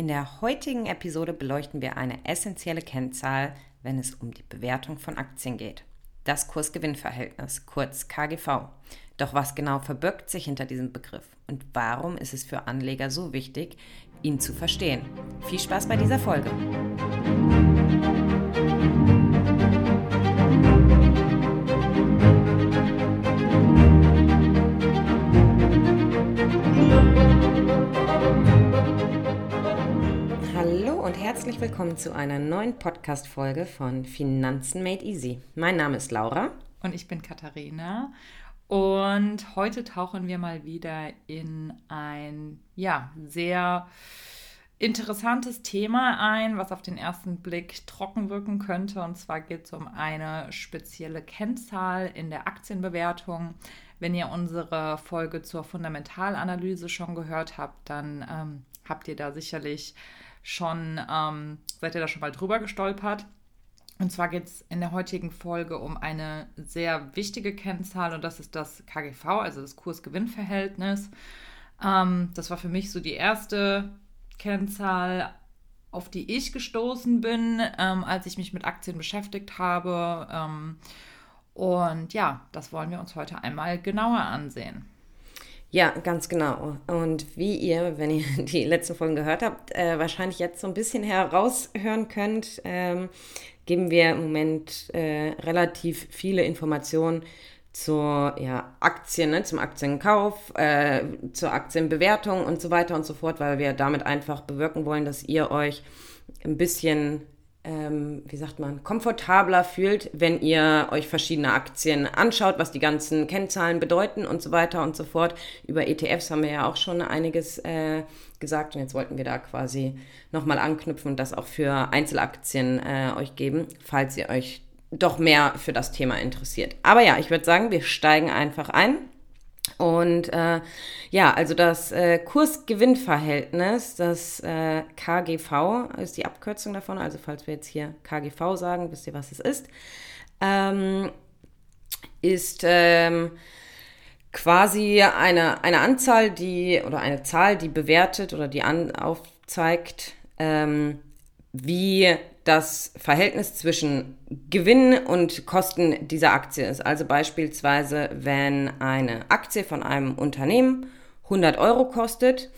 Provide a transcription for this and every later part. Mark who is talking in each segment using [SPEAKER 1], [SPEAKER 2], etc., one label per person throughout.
[SPEAKER 1] In der heutigen Episode beleuchten wir eine essentielle Kennzahl, wenn es um die Bewertung von Aktien geht. Das Kurs-Gewinn-Verhältnis, kurz KGV. Doch was genau verbirgt sich hinter diesem Begriff und warum ist es für Anleger so wichtig, ihn zu verstehen? Viel Spaß bei dieser Folge! Willkommen zu einer neuen Podcast-Folge von Finanzen Made Easy. Mein Name ist Laura.
[SPEAKER 2] Und ich bin Katharina. Und heute tauchen wir mal wieder in ein, ja, sehr interessantes Thema ein, was auf den ersten Blick trocken wirken könnte. Und zwar geht es um eine spezielle Kennzahl in der Aktienbewertung. Wenn ihr unsere Folge zur Fundamentalanalyse schon gehört habt, dann ähm, habt ihr da sicherlich schon, ähm, seid ihr da schon mal drüber gestolpert. Und zwar geht es in der heutigen Folge um eine sehr wichtige Kennzahl und das ist das KGV, also das Kurs-Gewinn-Verhältnis. Ähm, das war für mich so die erste Kennzahl, auf die ich gestoßen bin, ähm, als ich mich mit Aktien beschäftigt habe. Ähm, und ja, das wollen wir uns heute einmal genauer ansehen.
[SPEAKER 1] Ja, ganz genau. Und wie ihr, wenn ihr die letzten Folgen gehört habt, äh, wahrscheinlich jetzt so ein bisschen heraushören könnt, ähm, geben wir im Moment äh, relativ viele Informationen zur ja, Aktien, ne, zum Aktienkauf, äh, zur Aktienbewertung und so weiter und so fort, weil wir damit einfach bewirken wollen, dass ihr euch ein bisschen ähm, wie sagt man, komfortabler fühlt, wenn ihr euch verschiedene Aktien anschaut, was die ganzen Kennzahlen bedeuten und so weiter und so fort. Über ETFs haben wir ja auch schon einiges äh, gesagt und jetzt wollten wir da quasi nochmal anknüpfen und das auch für Einzelaktien äh, euch geben, falls ihr euch doch mehr für das Thema interessiert. Aber ja, ich würde sagen, wir steigen einfach ein. Und äh, ja, also das äh, Kursgewinnverhältnis, das äh, KGV ist die Abkürzung davon. Also falls wir jetzt hier KGV sagen, wisst ihr, was es ist. Ähm, ist ähm, quasi eine, eine Anzahl, die oder eine Zahl, die bewertet oder die an, aufzeigt, ähm, wie das Verhältnis zwischen Gewinn und Kosten dieser Aktie ist. Also beispielsweise, wenn eine Aktie von einem Unternehmen 100 Euro kostet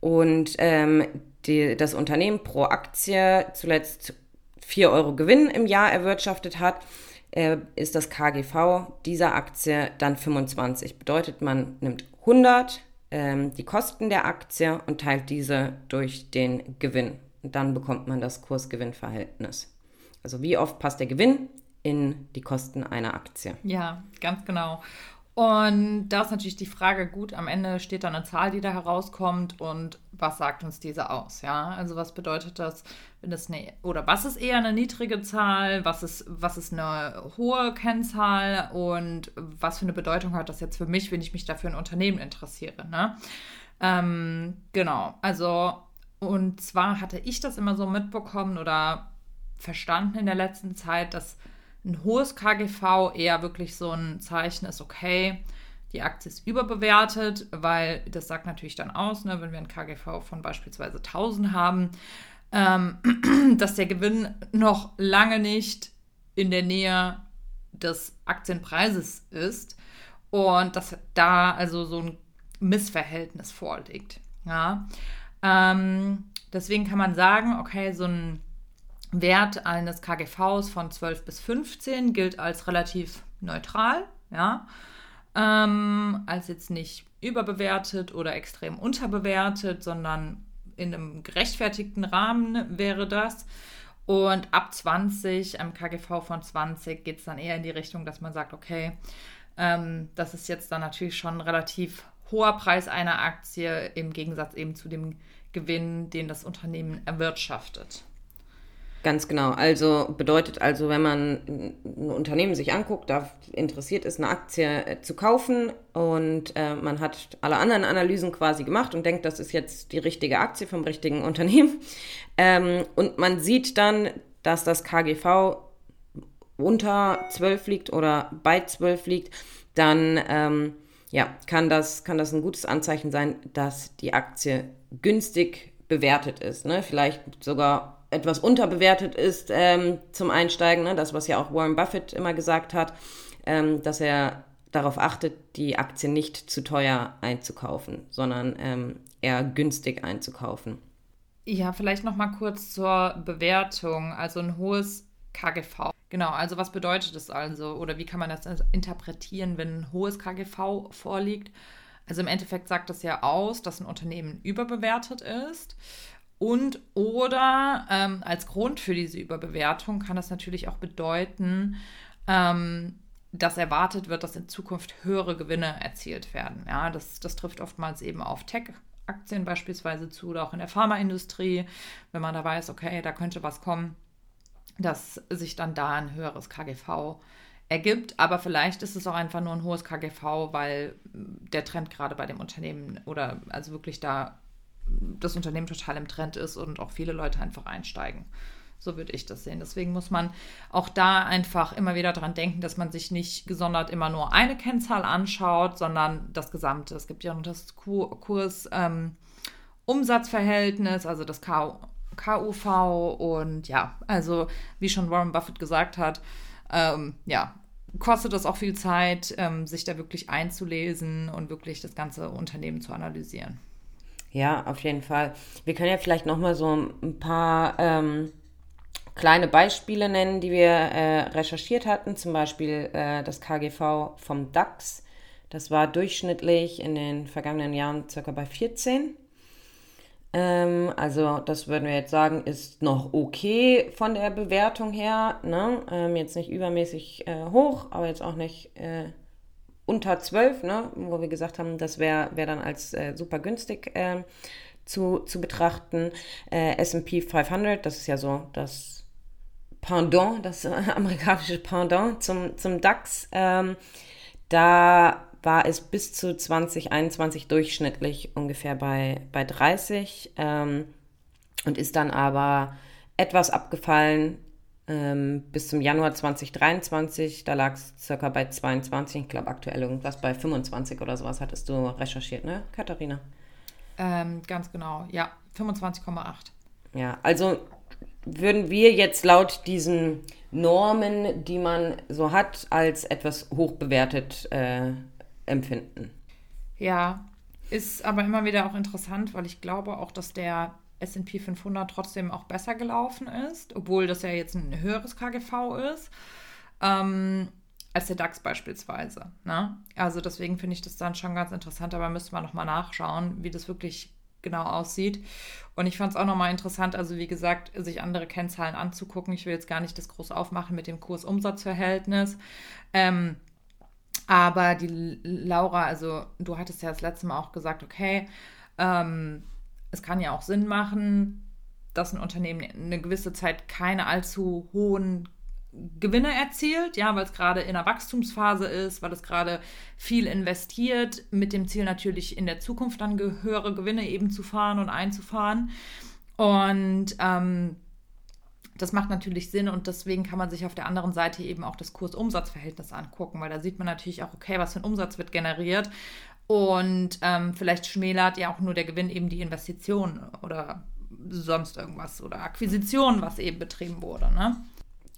[SPEAKER 1] und ähm, die, das Unternehmen pro Aktie zuletzt 4 Euro Gewinn im Jahr erwirtschaftet hat, äh, ist das KGV dieser Aktie dann 25. Bedeutet, man nimmt 100 ähm, die Kosten der Aktie und teilt diese durch den Gewinn dann bekommt man das Kursgewinnverhältnis. Also wie oft passt der Gewinn in die Kosten einer Aktie?
[SPEAKER 2] Ja, ganz genau. Und da ist natürlich die Frage, gut, am Ende steht da eine Zahl, die da herauskommt und was sagt uns diese aus, ja? Also was bedeutet das, wenn es eine, oder was ist eher eine niedrige Zahl, was ist, was ist eine hohe Kennzahl und was für eine Bedeutung hat das jetzt für mich, wenn ich mich dafür ein Unternehmen interessiere, ne? Ähm, genau, also und zwar hatte ich das immer so mitbekommen oder verstanden in der letzten Zeit, dass ein hohes KGV eher wirklich so ein Zeichen ist, okay, die Aktie ist überbewertet, weil das sagt natürlich dann aus, ne, wenn wir ein KGV von beispielsweise 1000 haben, ähm, dass der Gewinn noch lange nicht in der Nähe des Aktienpreises ist und dass da also so ein Missverhältnis vorliegt. Ja. Ähm, deswegen kann man sagen, okay, so ein Wert eines KGVs von 12 bis 15 gilt als relativ neutral, ja, ähm, als jetzt nicht überbewertet oder extrem unterbewertet, sondern in einem gerechtfertigten Rahmen wäre das. Und ab 20, am KGV von 20, geht es dann eher in die Richtung, dass man sagt, okay, ähm, das ist jetzt dann natürlich schon relativ hoher Preis einer Aktie im Gegensatz eben zu dem Gewinn, den das Unternehmen erwirtschaftet.
[SPEAKER 1] Ganz genau. Also bedeutet also, wenn man ein Unternehmen sich anguckt, da interessiert ist, eine Aktie äh, zu kaufen und äh, man hat alle anderen Analysen quasi gemacht und denkt, das ist jetzt die richtige Aktie vom richtigen Unternehmen. Ähm, und man sieht dann, dass das KGV unter 12 liegt oder bei 12 liegt, dann ja, kann das, kann das ein gutes Anzeichen sein, dass die Aktie günstig bewertet ist. Ne? Vielleicht sogar etwas unterbewertet ist ähm, zum Einsteigen. Ne? Das, was ja auch Warren Buffett immer gesagt hat, ähm, dass er darauf achtet, die Aktie nicht zu teuer einzukaufen, sondern ähm, eher günstig einzukaufen.
[SPEAKER 2] Ja, vielleicht noch mal kurz zur Bewertung. Also ein hohes KGV. Genau, also was bedeutet das also oder wie kann man das interpretieren, wenn ein hohes KGV vorliegt? Also im Endeffekt sagt das ja aus, dass ein Unternehmen überbewertet ist. Und oder ähm, als Grund für diese Überbewertung kann das natürlich auch bedeuten, ähm, dass erwartet wird, dass in Zukunft höhere Gewinne erzielt werden. Ja, das, das trifft oftmals eben auf Tech-Aktien beispielsweise zu oder auch in der Pharmaindustrie, wenn man da weiß, okay, da könnte was kommen, dass sich dann da ein höheres KGV ergibt. Aber vielleicht ist es auch einfach nur ein hohes KGV, weil der Trend gerade bei dem Unternehmen oder also wirklich da das Unternehmen total im Trend ist und auch viele Leute einfach einsteigen. So würde ich das sehen. Deswegen muss man auch da einfach immer wieder daran denken, dass man sich nicht gesondert immer nur eine Kennzahl anschaut, sondern das Gesamte. Es gibt ja noch das Kurs-Umsatzverhältnis, ähm, also das KUV und ja, also wie schon Warren Buffett gesagt hat, ähm, ja, kostet es auch viel Zeit, ähm, sich da wirklich einzulesen und wirklich das ganze Unternehmen zu analysieren.
[SPEAKER 1] Ja, auf jeden Fall. Wir können ja vielleicht noch mal so ein paar ähm, kleine Beispiele nennen, die wir äh, recherchiert hatten. Zum Beispiel äh, das KGV vom DAX. Das war durchschnittlich in den vergangenen Jahren circa bei 14. Ähm, also das würden wir jetzt sagen, ist noch okay von der Bewertung her. Ne? Ähm, jetzt nicht übermäßig äh, hoch, aber jetzt auch nicht äh, unter 12, ne? wo wir gesagt haben, das wäre wär dann als äh, super günstig ähm, zu, zu betrachten. Äh, SP 500, das ist ja so das Pendant, das amerikanische Pendant zum, zum DAX. Ähm, da war es bis zu 2021 durchschnittlich ungefähr bei, bei 30 ähm, und ist dann aber etwas abgefallen ähm, bis zum Januar 2023. Da lag es circa bei 22, ich glaube aktuell irgendwas bei 25 oder sowas hattest du recherchiert, ne, Katharina?
[SPEAKER 2] Ähm, ganz genau, ja, 25,8.
[SPEAKER 1] Ja, also würden wir jetzt laut diesen Normen, die man so hat, als etwas hochbewertet äh, empfinden.
[SPEAKER 2] Ja, ist aber immer wieder auch interessant, weil ich glaube auch, dass der S&P 500 trotzdem auch besser gelaufen ist, obwohl das ja jetzt ein höheres KGV ist, ähm, als der DAX beispielsweise. Ne? Also deswegen finde ich das dann schon ganz interessant, aber müsste man nochmal nachschauen, wie das wirklich genau aussieht. Und ich fand es auch nochmal interessant, also wie gesagt, sich andere Kennzahlen anzugucken. Ich will jetzt gar nicht das groß aufmachen mit dem Kurs-Umsatz-Verhältnis. Ähm, aber die Laura, also du hattest ja das letzte Mal auch gesagt, okay, ähm, es kann ja auch Sinn machen, dass ein Unternehmen eine gewisse Zeit keine allzu hohen Gewinne erzielt, ja, weil es gerade in einer Wachstumsphase ist, weil es gerade viel investiert, mit dem Ziel natürlich in der Zukunft dann höhere Gewinne eben zu fahren und einzufahren. Und ähm, das macht natürlich Sinn und deswegen kann man sich auf der anderen Seite eben auch das Kurs-Umsatz-Verhältnis angucken, weil da sieht man natürlich auch, okay, was für ein Umsatz wird generiert und ähm, vielleicht schmälert ja auch nur der Gewinn eben die Investition oder sonst irgendwas oder Akquisition, was eben betrieben wurde. Ne?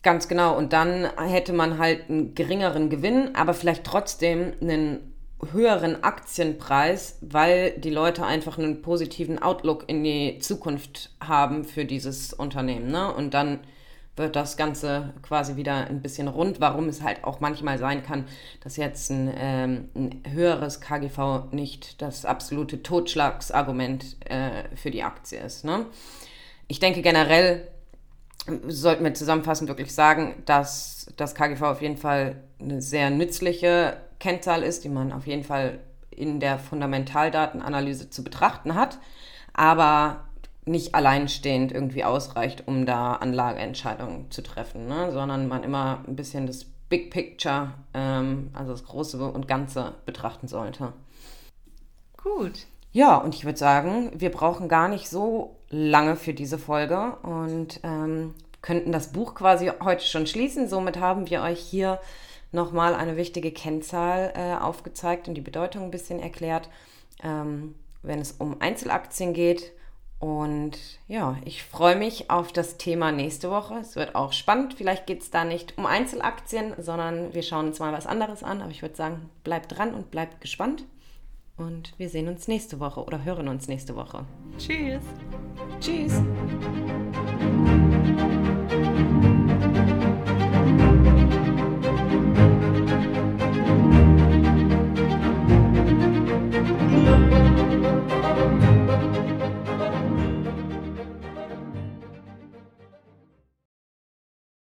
[SPEAKER 1] Ganz genau. Und dann hätte man halt einen geringeren Gewinn, aber vielleicht trotzdem einen höheren Aktienpreis, weil die Leute einfach einen positiven Outlook in die Zukunft haben für dieses Unternehmen. Ne? Und dann wird das Ganze quasi wieder ein bisschen rund, warum es halt auch manchmal sein kann, dass jetzt ein, ähm, ein höheres KGV nicht das absolute Totschlagsargument äh, für die Aktie ist. Ne? Ich denke generell sollten wir zusammenfassend wirklich sagen, dass das KGV auf jeden Fall eine sehr nützliche Kennzahl ist, die man auf jeden Fall in der Fundamentaldatenanalyse zu betrachten hat, aber nicht alleinstehend irgendwie ausreicht, um da Anlageentscheidungen zu treffen, ne? sondern man immer ein bisschen das Big Picture, ähm, also das Große und Ganze betrachten sollte.
[SPEAKER 2] Gut.
[SPEAKER 1] Ja, und ich würde sagen, wir brauchen gar nicht so lange für diese Folge und ähm, könnten das Buch quasi heute schon schließen. Somit haben wir euch hier nochmal eine wichtige Kennzahl äh, aufgezeigt und die Bedeutung ein bisschen erklärt. Ähm, wenn es um Einzelaktien geht Und ja, ich freue mich auf das Thema nächste Woche. Es wird auch spannend. Vielleicht geht es da nicht um Einzelaktien, sondern wir schauen uns mal was anderes an. Aber ich würde sagen, bleibt dran und bleibt gespannt. Und wir sehen uns nächste Woche oder hören uns nächste Woche.
[SPEAKER 2] Tschüss.
[SPEAKER 1] Tschüss.